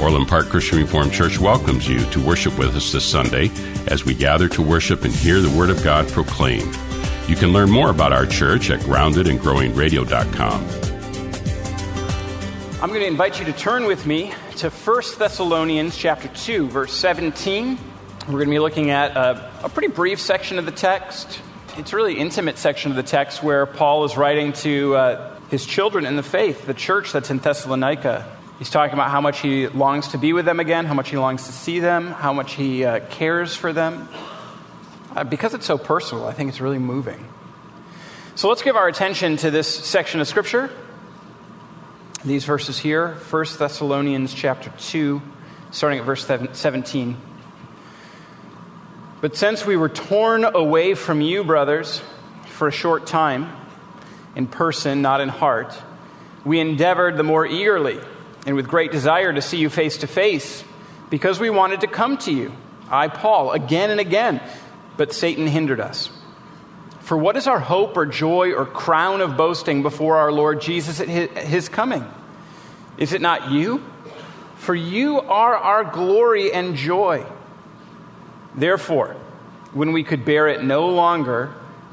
Orland Park Christian Reformed Church welcomes you to worship with us this Sunday as we gather to worship and hear the Word of God proclaimed. You can learn more about our church at groundedandgrowingradio.com. I'm going to invite you to turn with me to 1 Thessalonians chapter 2, verse 17. We're going to be looking at a, a pretty brief section of the text. It's a really intimate section of the text where Paul is writing to uh, his children in the faith, the church that's in Thessalonica. He's talking about how much he longs to be with them again, how much he longs to see them, how much he uh, cares for them. Uh, because it's so personal, I think it's really moving. So let's give our attention to this section of Scripture. These verses here, 1 Thessalonians chapter 2, starting at verse 17. But since we were torn away from you, brothers, for a short time, in person, not in heart, we endeavored the more eagerly and with great desire to see you face to face, because we wanted to come to you, I, Paul, again and again, but Satan hindered us. For what is our hope or joy or crown of boasting before our Lord Jesus at his coming? Is it not you? For you are our glory and joy. Therefore, when we could bear it no longer,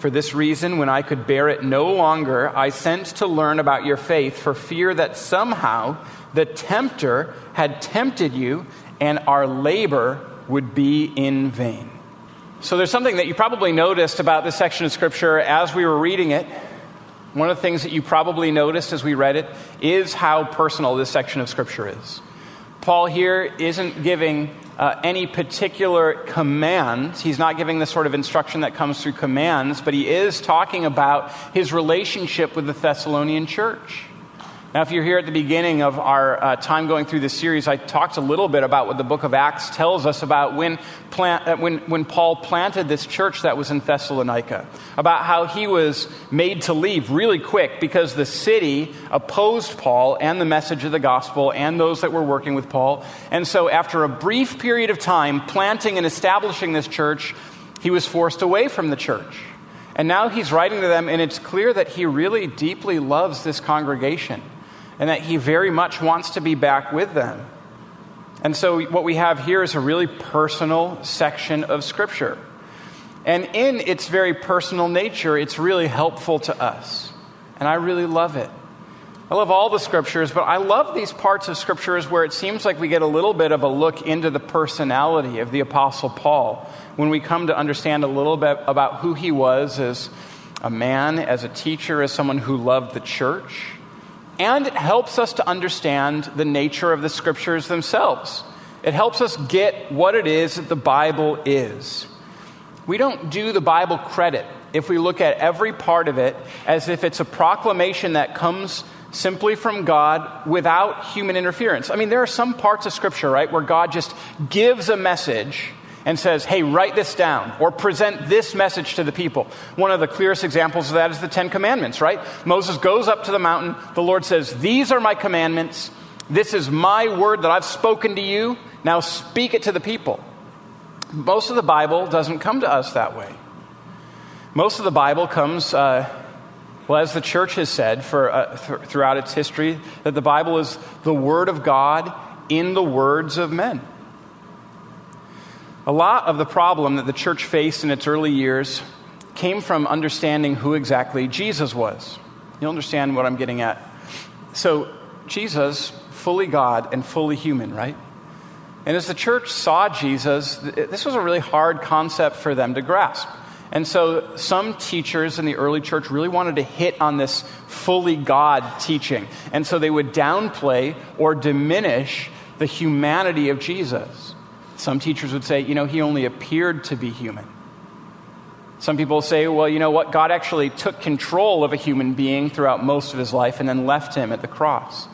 For this reason, when I could bear it no longer, I sent to learn about your faith for fear that somehow the tempter had tempted you and our labor would be in vain. So there's something that you probably noticed about this section of Scripture as we were reading it. One of the things that you probably noticed as we read it is how personal this section of Scripture is. Paul here isn't giving uh, any particular commands. He's not giving the sort of instruction that comes through commands, but he is talking about his relationship with the Thessalonian church. Now, if you're here at the beginning of our uh, time going through this series, I talked a little bit about what the book of Acts tells us about when, plant, uh, when, when Paul planted this church that was in Thessalonica, about how he was made to leave really quick because the city opposed Paul and the message of the gospel and those that were working with Paul. And so, after a brief period of time planting and establishing this church, he was forced away from the church. And now he's writing to them, and it's clear that he really deeply loves this congregation and that he very much wants to be back with them. And so, what we have here is a really personal section of Scripture. And in its very personal nature, it's really helpful to us. And I really love it. I love all the scriptures, but I love these parts of scriptures where it seems like we get a little bit of a look into the personality of the Apostle Paul when we come to understand a little bit about who he was as a man, as a teacher, as someone who loved the church and it helps us to understand the nature of the scriptures themselves. It helps us get what it is that the Bible is. We don't do the Bible credit if we look at every part of it as if it's a proclamation that comes simply from God without human interference. I mean, there are some parts of Scripture, right, where God just gives a message and says, hey, write this down or present this message to the people. One of the clearest examples of that is the Ten Commandments, right? Moses goes up to the mountain. The Lord says, These are my commandments. This is my word that I've spoken to you. Now speak it to the people. Most of the Bible doesn't come to us that way. Most of the Bible comes, uh, Well, as the church has said for, uh, th- throughout its history, that the Bible is the Word of God in the words of men. A lot of the problem that the church faced in its early years came from understanding who exactly Jesus was. You'll understand what I'm getting at. So, Jesus, fully God and fully human, right? And as the church saw Jesus, this was a really hard concept for them to grasp. And so some teachers in the early church really wanted to hit on this fully God teaching. And so they would downplay or diminish the humanity of Jesus. Some teachers would say, you know, he only appeared to be human. Some people say, well, you know what? God actually took control of a human being throughout most of his life and then left him at the cross.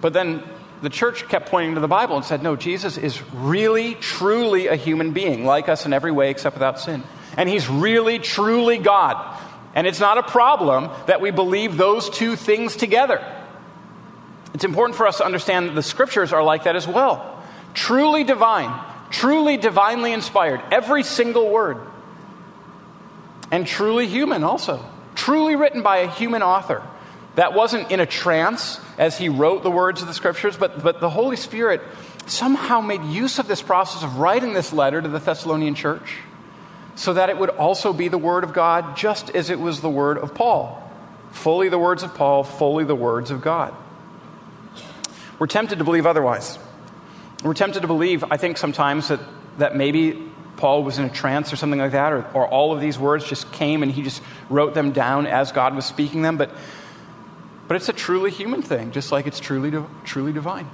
But then the church kept pointing to the Bible and said, no, Jesus is really, truly a human being, like us in every way except without sin. And he's really, truly God. And it's not a problem that we believe those two things together. It's important for us to understand that the scriptures are like that as well. Truly divine, truly divinely inspired, every single word and truly human also. Truly written by a human author. That wasn't in a trance as he wrote the words of the scriptures, but, but the Holy Spirit somehow made use of this process of writing this letter to the Thessalonian church so that it would also be the Word of God just as it was the Word of Paul. Fully the words of Paul, fully the words of God. We're tempted to believe otherwise. We're tempted to believe, I think, sometimes that, that maybe Paul was in a trance or something like that, or, or all of these words just came and he just wrote them down as God was speaking them. But, but it's a truly human thing, just like it's truly, truly divine.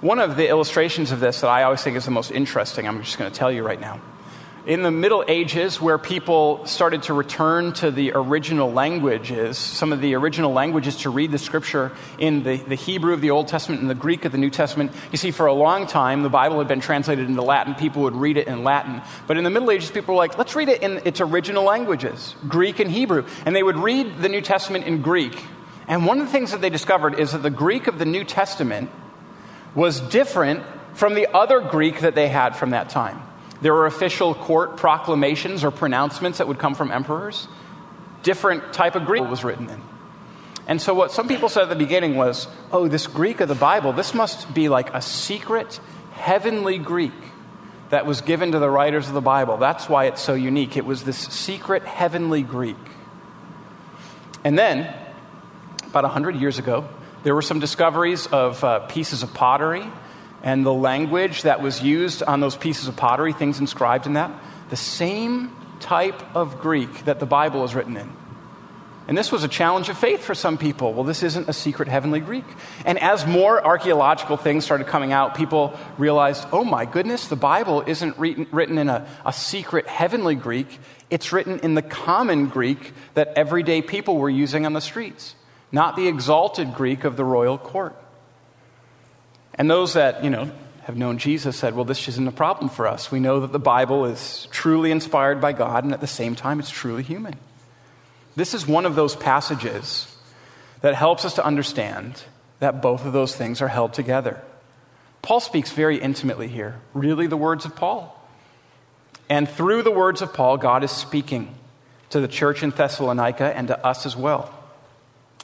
One of the illustrations of this that I always think is the most interesting, I'm just going to tell you right now in the Middle Ages, where people started to return to the original languages, some of the original languages to read the scripture in the, the Hebrew of the Old Testament and the Greek of the New Testament, you see, for a long time, the Bible had been translated into Latin. People would read it in Latin. But in the Middle Ages, people were like, let's read it in its original languages, Greek and Hebrew. And they would read the New Testament in Greek. And one of the things that they discovered is that the Greek of the New Testament was different from the other Greek that they had from that time. There were official court proclamations or pronouncements that would come from emperors. Different type of Greek was written in. And so, what some people said at the beginning was, oh, this Greek of the Bible, this must be like a secret heavenly Greek that was given to the writers of the Bible. That's why it's so unique. It was this secret heavenly Greek. And then, about 100 years ago, there were some discoveries of uh, pieces of pottery and the language that was used on those pieces of pottery, things inscribed in that, the same type of Greek that the Bible is written in. And this was a challenge of faith for some people. Well, this isn't a secret heavenly Greek. And as more archaeological things started coming out, people realized, oh my goodness, the Bible isn't written in a, a secret heavenly Greek. It's written in the common Greek that everyday people were using on the streets, not the exalted Greek of the royal court. And those that, you know, have known Jesus said, well, this isn't a problem for us. We know that the Bible is truly inspired by God, and at the same time, it's truly human. This is one of those passages that helps us to understand that both of those things are held together. Paul speaks very intimately here, really, the words of Paul. And through the words of Paul, God is speaking to the church in Thessalonica and to us as well.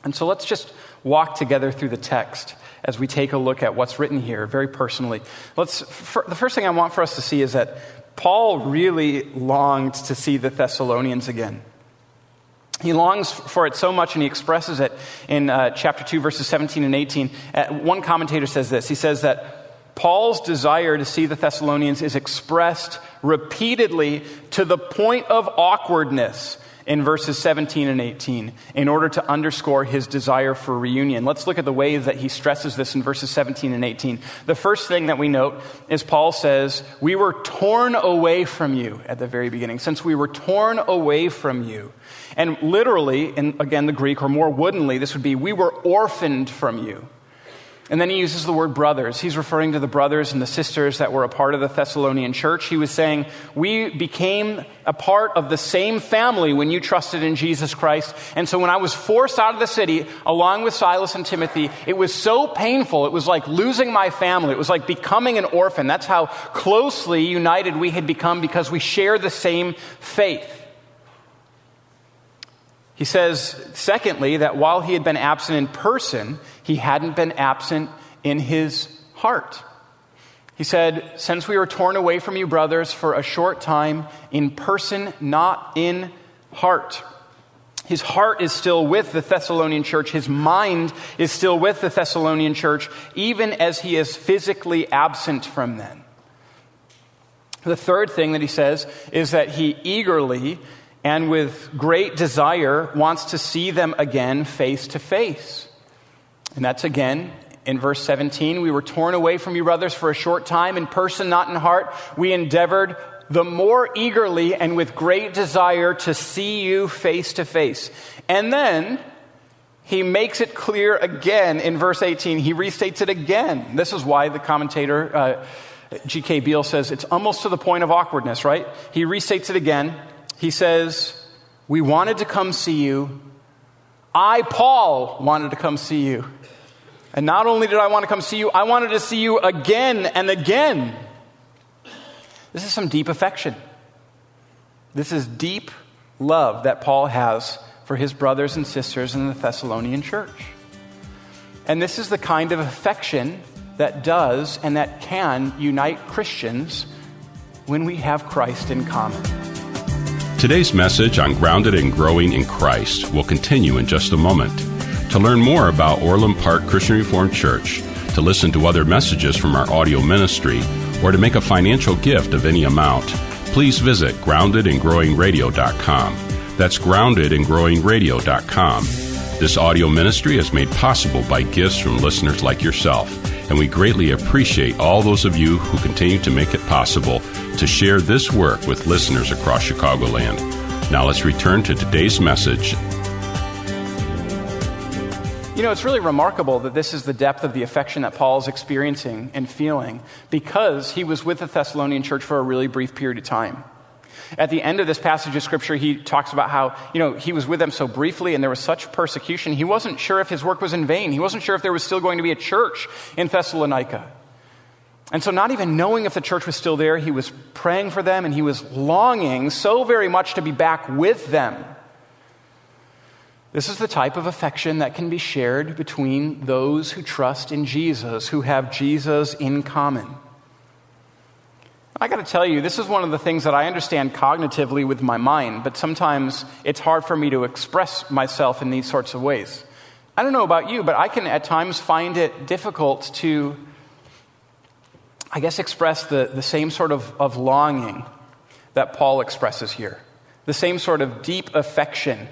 And so let's just walk together through the text as we take a look at what's written here very personally. Let's, for, the first thing I want for us to see is that Paul really longed to see the Thessalonians again. He longs for it so much, and he expresses it in uh, chapter 2, verses 17 and 18. Uh, one commentator says this He says that Paul's desire to see the Thessalonians is expressed repeatedly to the point of awkwardness in verses 17 and 18 in order to underscore his desire for reunion. Let's look at the ways that he stresses this in verses 17 and 18. The first thing that we note is Paul says, We were torn away from you at the very beginning. Since we were torn away from you. And literally, in again the Greek, or more woodenly, this would be, We were orphaned from you. And then he uses the word brothers. He's referring to the brothers and the sisters that were a part of the Thessalonian church. He was saying, We became a part of the same family when you trusted in Jesus Christ. And so when I was forced out of the city, along with Silas and Timothy, it was so painful. It was like losing my family. It was like becoming an orphan. That's how closely united we had become because we share the same faith. He says, secondly, that while he had been absent in person, he hadn't been absent in his heart. He said, Since we were torn away from you, brothers, for a short time, in person, not in heart. His heart is still with the Thessalonian church. His mind is still with the Thessalonian church, even as he is physically absent from them. The third thing that he says is that he eagerly and with great desire wants to see them again face to face. And that's again in verse 17, we were torn away from you, brothers, for a short time, in person, not in heart. We endeavored the more eagerly and with great desire to see you face to face. And then he makes it clear again in verse 18. He restates it again. This is why the commentator, uh, G.K. Beale, says it's almost to the point of awkwardness, right? He restates it again. He says, We wanted to come see you. I, Paul, wanted to come see you. And not only did I want to come see you, I wanted to see you again and again. This is some deep affection. This is deep love that Paul has for his brothers and sisters in the Thessalonian church. And this is the kind of affection that does and that can unite Christians when we have Christ in common. Today's message on Grounded and Growing in Christ will continue in just a moment. To learn more about Orland Park Christian Reformed Church, to listen to other messages from our audio ministry, or to make a financial gift of any amount, please visit groundedandgrowingradio.com. That's groundedandgrowingradio.com. This audio ministry is made possible by gifts from listeners like yourself, and we greatly appreciate all those of you who continue to make it possible to share this work with listeners across Chicagoland. Now let's return to today's message you know, it's really remarkable that this is the depth of the affection that Paul is experiencing and feeling because he was with the Thessalonian church for a really brief period of time. At the end of this passage of scripture, he talks about how, you know, he was with them so briefly and there was such persecution. He wasn't sure if his work was in vain. He wasn't sure if there was still going to be a church in Thessalonica. And so, not even knowing if the church was still there, he was praying for them and he was longing so very much to be back with them. This is the type of affection that can be shared between those who trust in Jesus, who have Jesus in common. I got to tell you, this is one of the things that I understand cognitively with my mind, but sometimes it's hard for me to express myself in these sorts of ways. I don't know about you, but I can at times find it difficult to, I guess, express the, the same sort of, of longing that Paul expresses here, the same sort of deep affection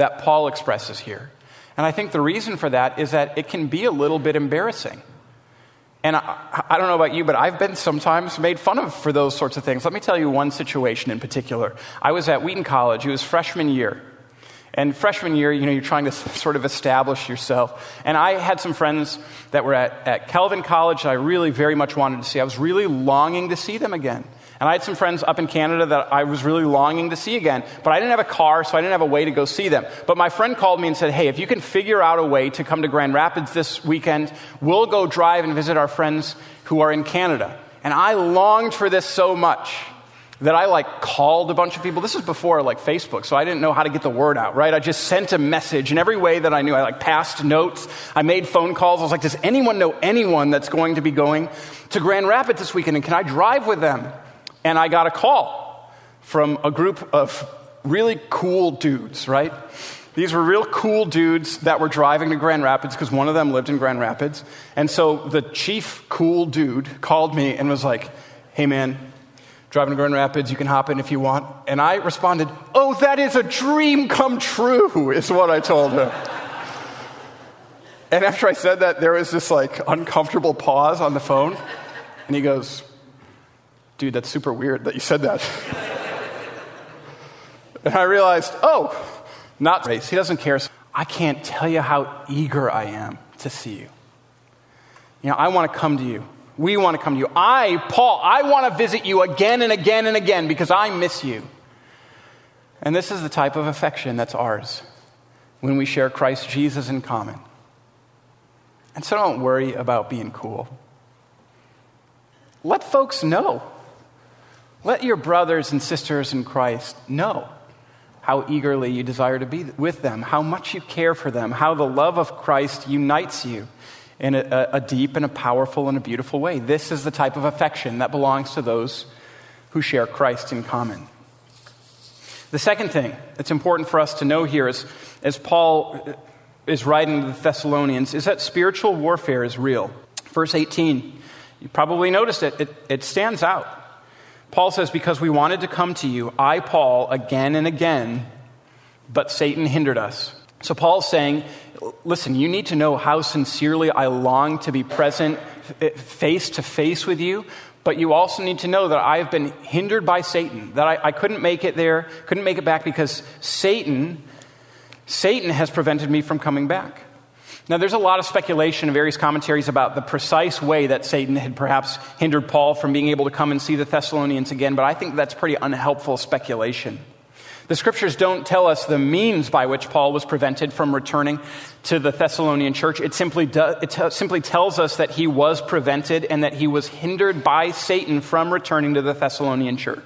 that Paul expresses here. And I think the reason for that is that it can be a little bit embarrassing. And I, I, don't know about you, but I've been sometimes made fun of for those sorts of things. Let me tell you one situation in particular. I was at Wheaton College, it was freshman year. And freshman year, you know, you're trying to sort of establish yourself. And I had some friends that were at, at Calvin College that I really very much wanted to see. I was really longing to see them again. And I had some friends up in Canada that I was really longing to see again, but I didn't have a car, so I didn't have a way to go see them. But my friend called me and said, Hey, if you can figure out a way to come to Grand Rapids this weekend, we'll go drive and visit our friends who are in Canada. And I longed for this so much that I like called a bunch of people. This is before like Facebook, so I didn't know how to get the word out, right? I just sent a message in every way that I knew. I like passed notes. I made phone calls. I was like, does anyone know anyone that's going to be going to Grand Rapids this weekend? And can I drive with them? And I got a call from a group of really cool dudes, right? These were real cool dudes that were driving to Grand Rapids because one of them lived in Grand Rapids. And so the chief cool dude called me and was like, hey man, driving to Grand Rapids, you can hop in if you want. And I responded, oh, that is a dream come true, is what I told him. and after I said that, there was this like uncomfortable pause on the phone. And he goes, dude, that's super weird that you said that. and I realized, oh, not race. He doesn't care. I can't tell you how eager I am to see you. You know, I want to come to you. We want to come to you. I, Paul, I want to visit you again and again and again because I miss you. And this is the type of affection that's ours when we share Christ Jesus in common. And so don't worry about being cool. Let folks know let your brothers and sisters in Christ know how eagerly you desire to be with them, how much you care for them, how the love of Christ unites you in a, a, deep and a powerful and a beautiful way. This is the type of affection that belongs to those who share Christ in common. The second thing that's important for us to know here is, as Paul is writing to the Thessalonians, is that spiritual warfare is real. Verse 18, you probably noticed it, it, it stands out. Paul says, Because we wanted to come to you, I, Paul, again and again, but Satan hindered us. So Paul's saying, Listen, you need to know how sincerely I long to be present face to face with you, but you also need to know that I have been hindered by Satan, that I, I couldn't make it there, couldn't make it back because Satan, Satan has prevented me from coming back. Now, there's a lot of speculation in various commentaries about the precise way that Satan had perhaps hindered Paul from being able to come and see the Thessalonians again, but I think that's pretty unhelpful speculation. The scriptures don't tell us the means by which Paul was prevented from returning to the Thessalonian church. It simply, it t- simply tells us that he was prevented and that he was hindered by Satan from returning to the Thessalonian church.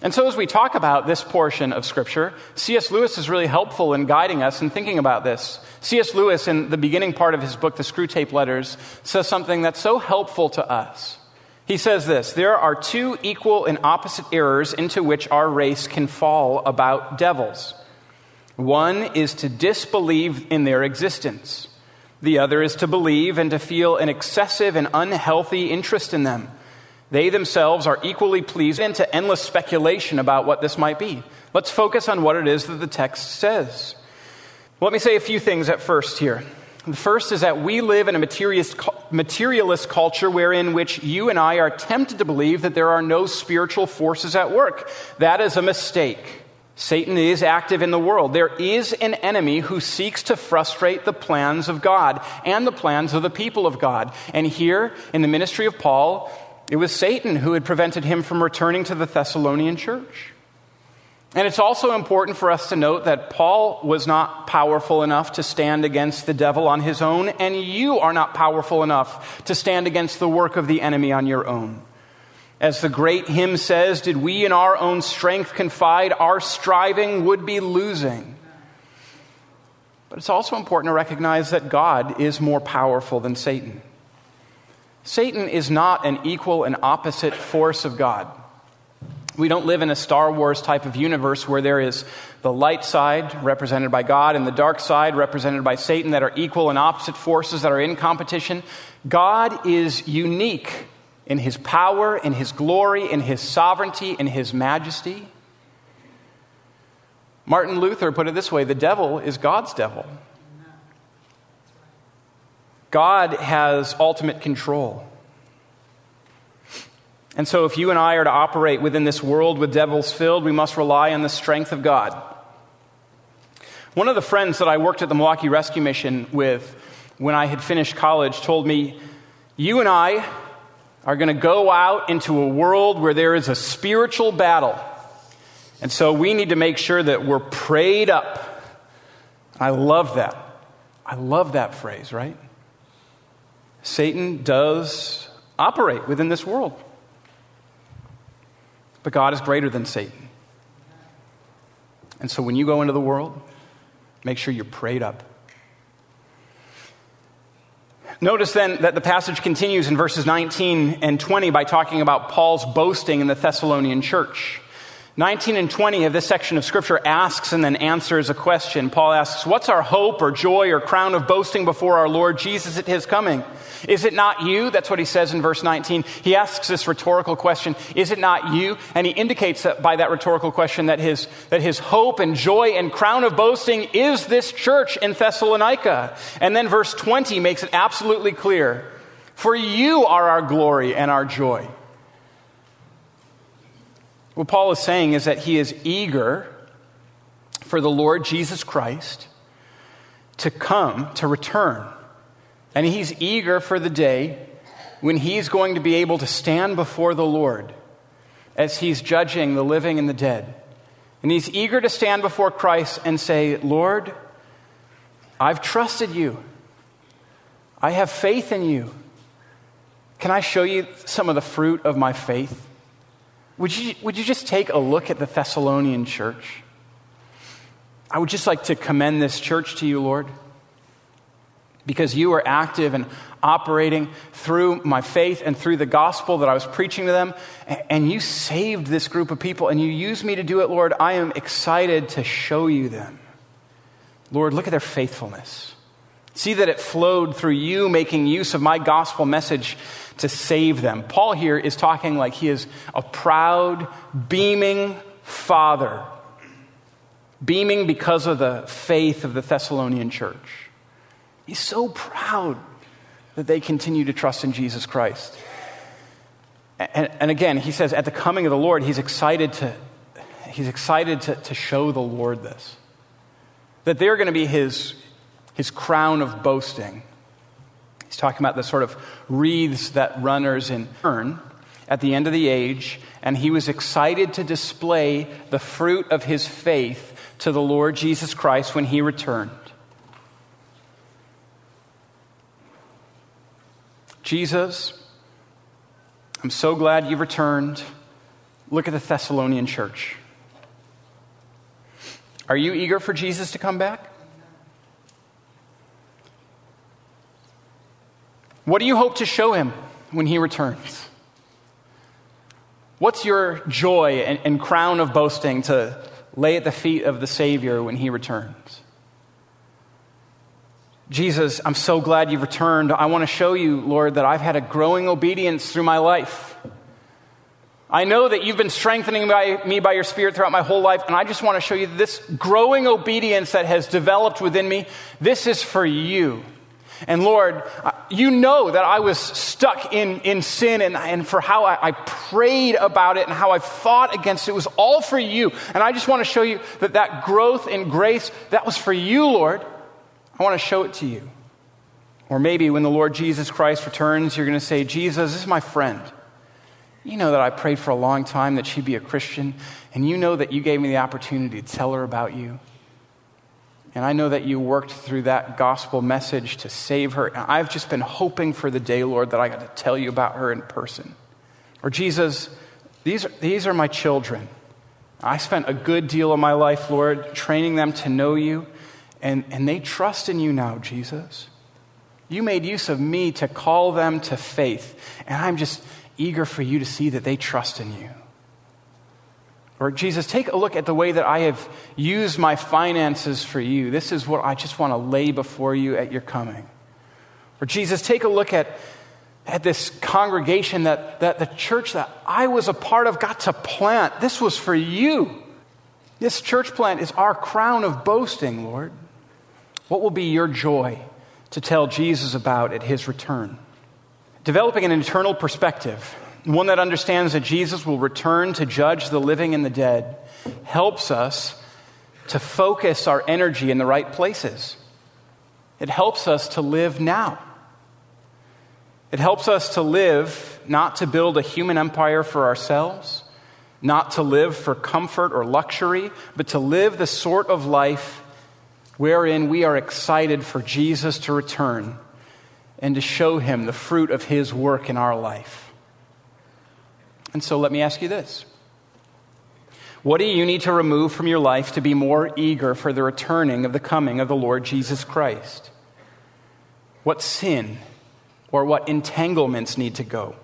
And so, as we talk about this portion of Scripture, C.S. Lewis is really helpful in guiding us in thinking about this. C.S. Lewis, in the beginning part of his book, The Screwtape Letters, says something that's so helpful to us. He says this There are two equal and opposite errors into which our race can fall about devils. One is to disbelieve in their existence, the other is to believe and to feel an excessive and unhealthy interest in them. They themselves are equally pleased into endless speculation about what this might be. Let's focus on what it is that the text says. Let me say a few things at first here. The first is that we live in a materialist, culture wherein which you and I are tempted to believe that there are no spiritual forces at work. That is a mistake. Satan is active in the world. There is an enemy who seeks to frustrate the plans of God and the plans of the people of God. And here, in the ministry of Paul, it was Satan who had prevented him from returning to the Thessalonian church. And it's also important for us to note that Paul was not powerful enough to stand against the devil on his own, and you are not powerful enough to stand against the work of the enemy on your own. As the great hymn says, did we in our own strength confide, our striving would be losing. But it's also important to recognize that God is more powerful than Satan. Satan is not an equal and opposite force of God. We don't live in a Star Wars type of universe where there is the light side represented by God and the dark side represented by Satan that are equal and opposite forces that are in competition. God is unique in his power, in his glory, in his sovereignty, in his majesty. Martin Luther put it this way the devil is God's devil. God has ultimate control. And so, if you and I are to operate within this world with devils filled, we must rely on the strength of God. One of the friends that I worked at the Milwaukee Rescue Mission with when I had finished college told me, You and I are going to go out into a world where there is a spiritual battle. And so we need to make sure that we're prayed up. I love that. I love that phrase, right? Satan does operate within this world. But God is greater than Satan. And so when you go into the world, make sure you're prayed up. Notice then that the passage continues in verses 19 and 20 by talking about Paul's boasting in the Thessalonian church. 19 and 20 of this section of Scripture asks and then answers a question. Paul asks, What's our hope or joy or crown of boasting before our Lord Jesus at his coming? Is it not you? That's what he says in verse 19. He asks this rhetorical question Is it not you? And he indicates that by that rhetorical question that his, that his hope and joy and crown of boasting is this church in Thessalonica. And then verse 20 makes it absolutely clear For you are our glory and our joy. What Paul is saying is that he is eager for the Lord Jesus Christ to come, to return. And he's eager for the day when he's going to be able to stand before the Lord as he's judging the living and the dead. And he's eager to stand before Christ and say, Lord, I've trusted you. I have faith in you. Can I show you some of the fruit of my faith? Would you, would you just take a look at the Thessalonian church? I would just like to commend this church to you, Lord, because you are active and operating through my faith and through the gospel that I was preaching to them. And you saved this group of people and you used me to do it, Lord. I am excited to show you them. Lord, look at their faithfulness. See that it flowed through you making use of my gospel message to save them. Paul here is talking like he is a proud, beaming father, beaming because of the faith of the Thessalonian church. He's so proud that they continue to trust in Jesus Christ. And, and, again, he says, at the coming of the Lord, he's excited to, he's excited to, to show the Lord this. That they're going to be his, his crown of boasting. He's talking about the sort of wreaths that runners in earn at the end of the age, and he was excited to display the fruit of his faith to the Lord Jesus Christ when he returned. Jesus, I'm so glad you returned. Look at the Thessalonian church. Are you eager for Jesus to come back? What do you hope to show him when he returns? What's your joy and, and, crown of boasting to lay at the feet of the Savior when he returns? Jesus, I'm so glad you've returned. I want to show you, Lord, that I've had a growing obedience through my life. I know that you've been strengthening by, me by your Spirit throughout my whole life, and I just want to show you this growing obedience that has developed within me. This is for you. And Lord, uh, you know that I was stuck in, in sin and, and for how I, I prayed about it and how I fought against it. It was all for you. And I just want to show you that that growth in grace, that was for you, Lord. I want to show it to you. Or maybe when the Lord Jesus Christ returns, you're going to say, Jesus, this is my friend. You know that I prayed for a long time that she'd be a Christian, and you know that you gave me the opportunity to tell her about you. And I know that you worked through that gospel message to save her. And I've just been hoping for the day, Lord, that I got to tell you about her in person. Or, Jesus, these are, these are my children. I spent a good deal of my life, Lord, training them to know you, and, and they trust in you now, Jesus. You made use of me to call them to faith, and I'm just eager for you to see that they trust in you. Or, Jesus, take a look at the way that I have used my finances for you. This is what I just want to lay before you at your coming. Or, Jesus, take a look at, at this congregation that, that the church that I was a part of got to plant. This was for you. This church plant is our crown of boasting, Lord. What will be your joy to tell Jesus about at his return? Developing an internal perspective one that understands that Jesus will return to judge the living and the dead, helps us to focus our energy in the right places. It helps us to live now. It helps us to live not to build a human empire for ourselves, not to live for comfort or luxury, but to live the sort of life wherein we are excited for Jesus to return and to show him the fruit of his work in our life. And so let me ask you this What do you need to remove from your life to be more eager for the returning of the coming of the Lord Jesus Christ? What sin or what entanglements need to go?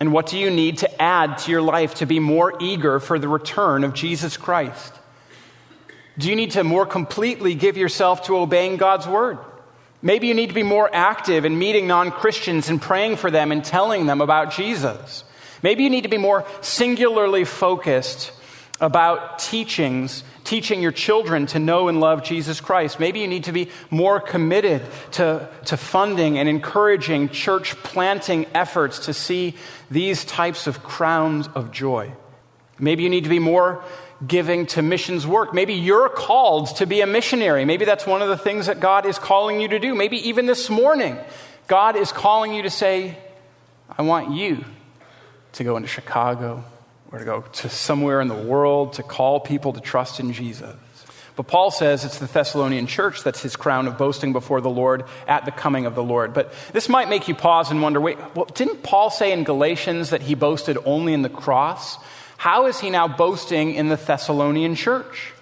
And what do you need to add to your life to be more eager for the return of Jesus Christ? Do you need to more completely give yourself to obeying God's word? Maybe you need to be more active in meeting non Christians and praying for them and telling them about Jesus. Maybe you need to be more singularly focused about teachings, teaching your children to know and love Jesus Christ. Maybe you need to be more committed to, to funding and encouraging church planting efforts to see these types of crowns of joy. Maybe you need to be more giving to missions work. Maybe you're called to be a missionary. Maybe that's one of the things that God is calling you to do. Maybe even this morning, God is calling you to say, I want you to go into Chicago or to go to somewhere in the world to call people to trust in Jesus. But Paul says it's the Thessalonian church that's his crown of boasting before the Lord at the coming of the Lord. But this might make you pause and wonder wait, well, didn't Paul say in Galatians that he boasted only in the cross? How is he now boasting in the Thessalonian church?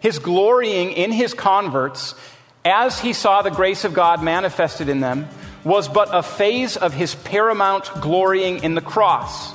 His glorying in his converts as he saw the grace of God manifested in them was but a phase of his paramount glorying in the cross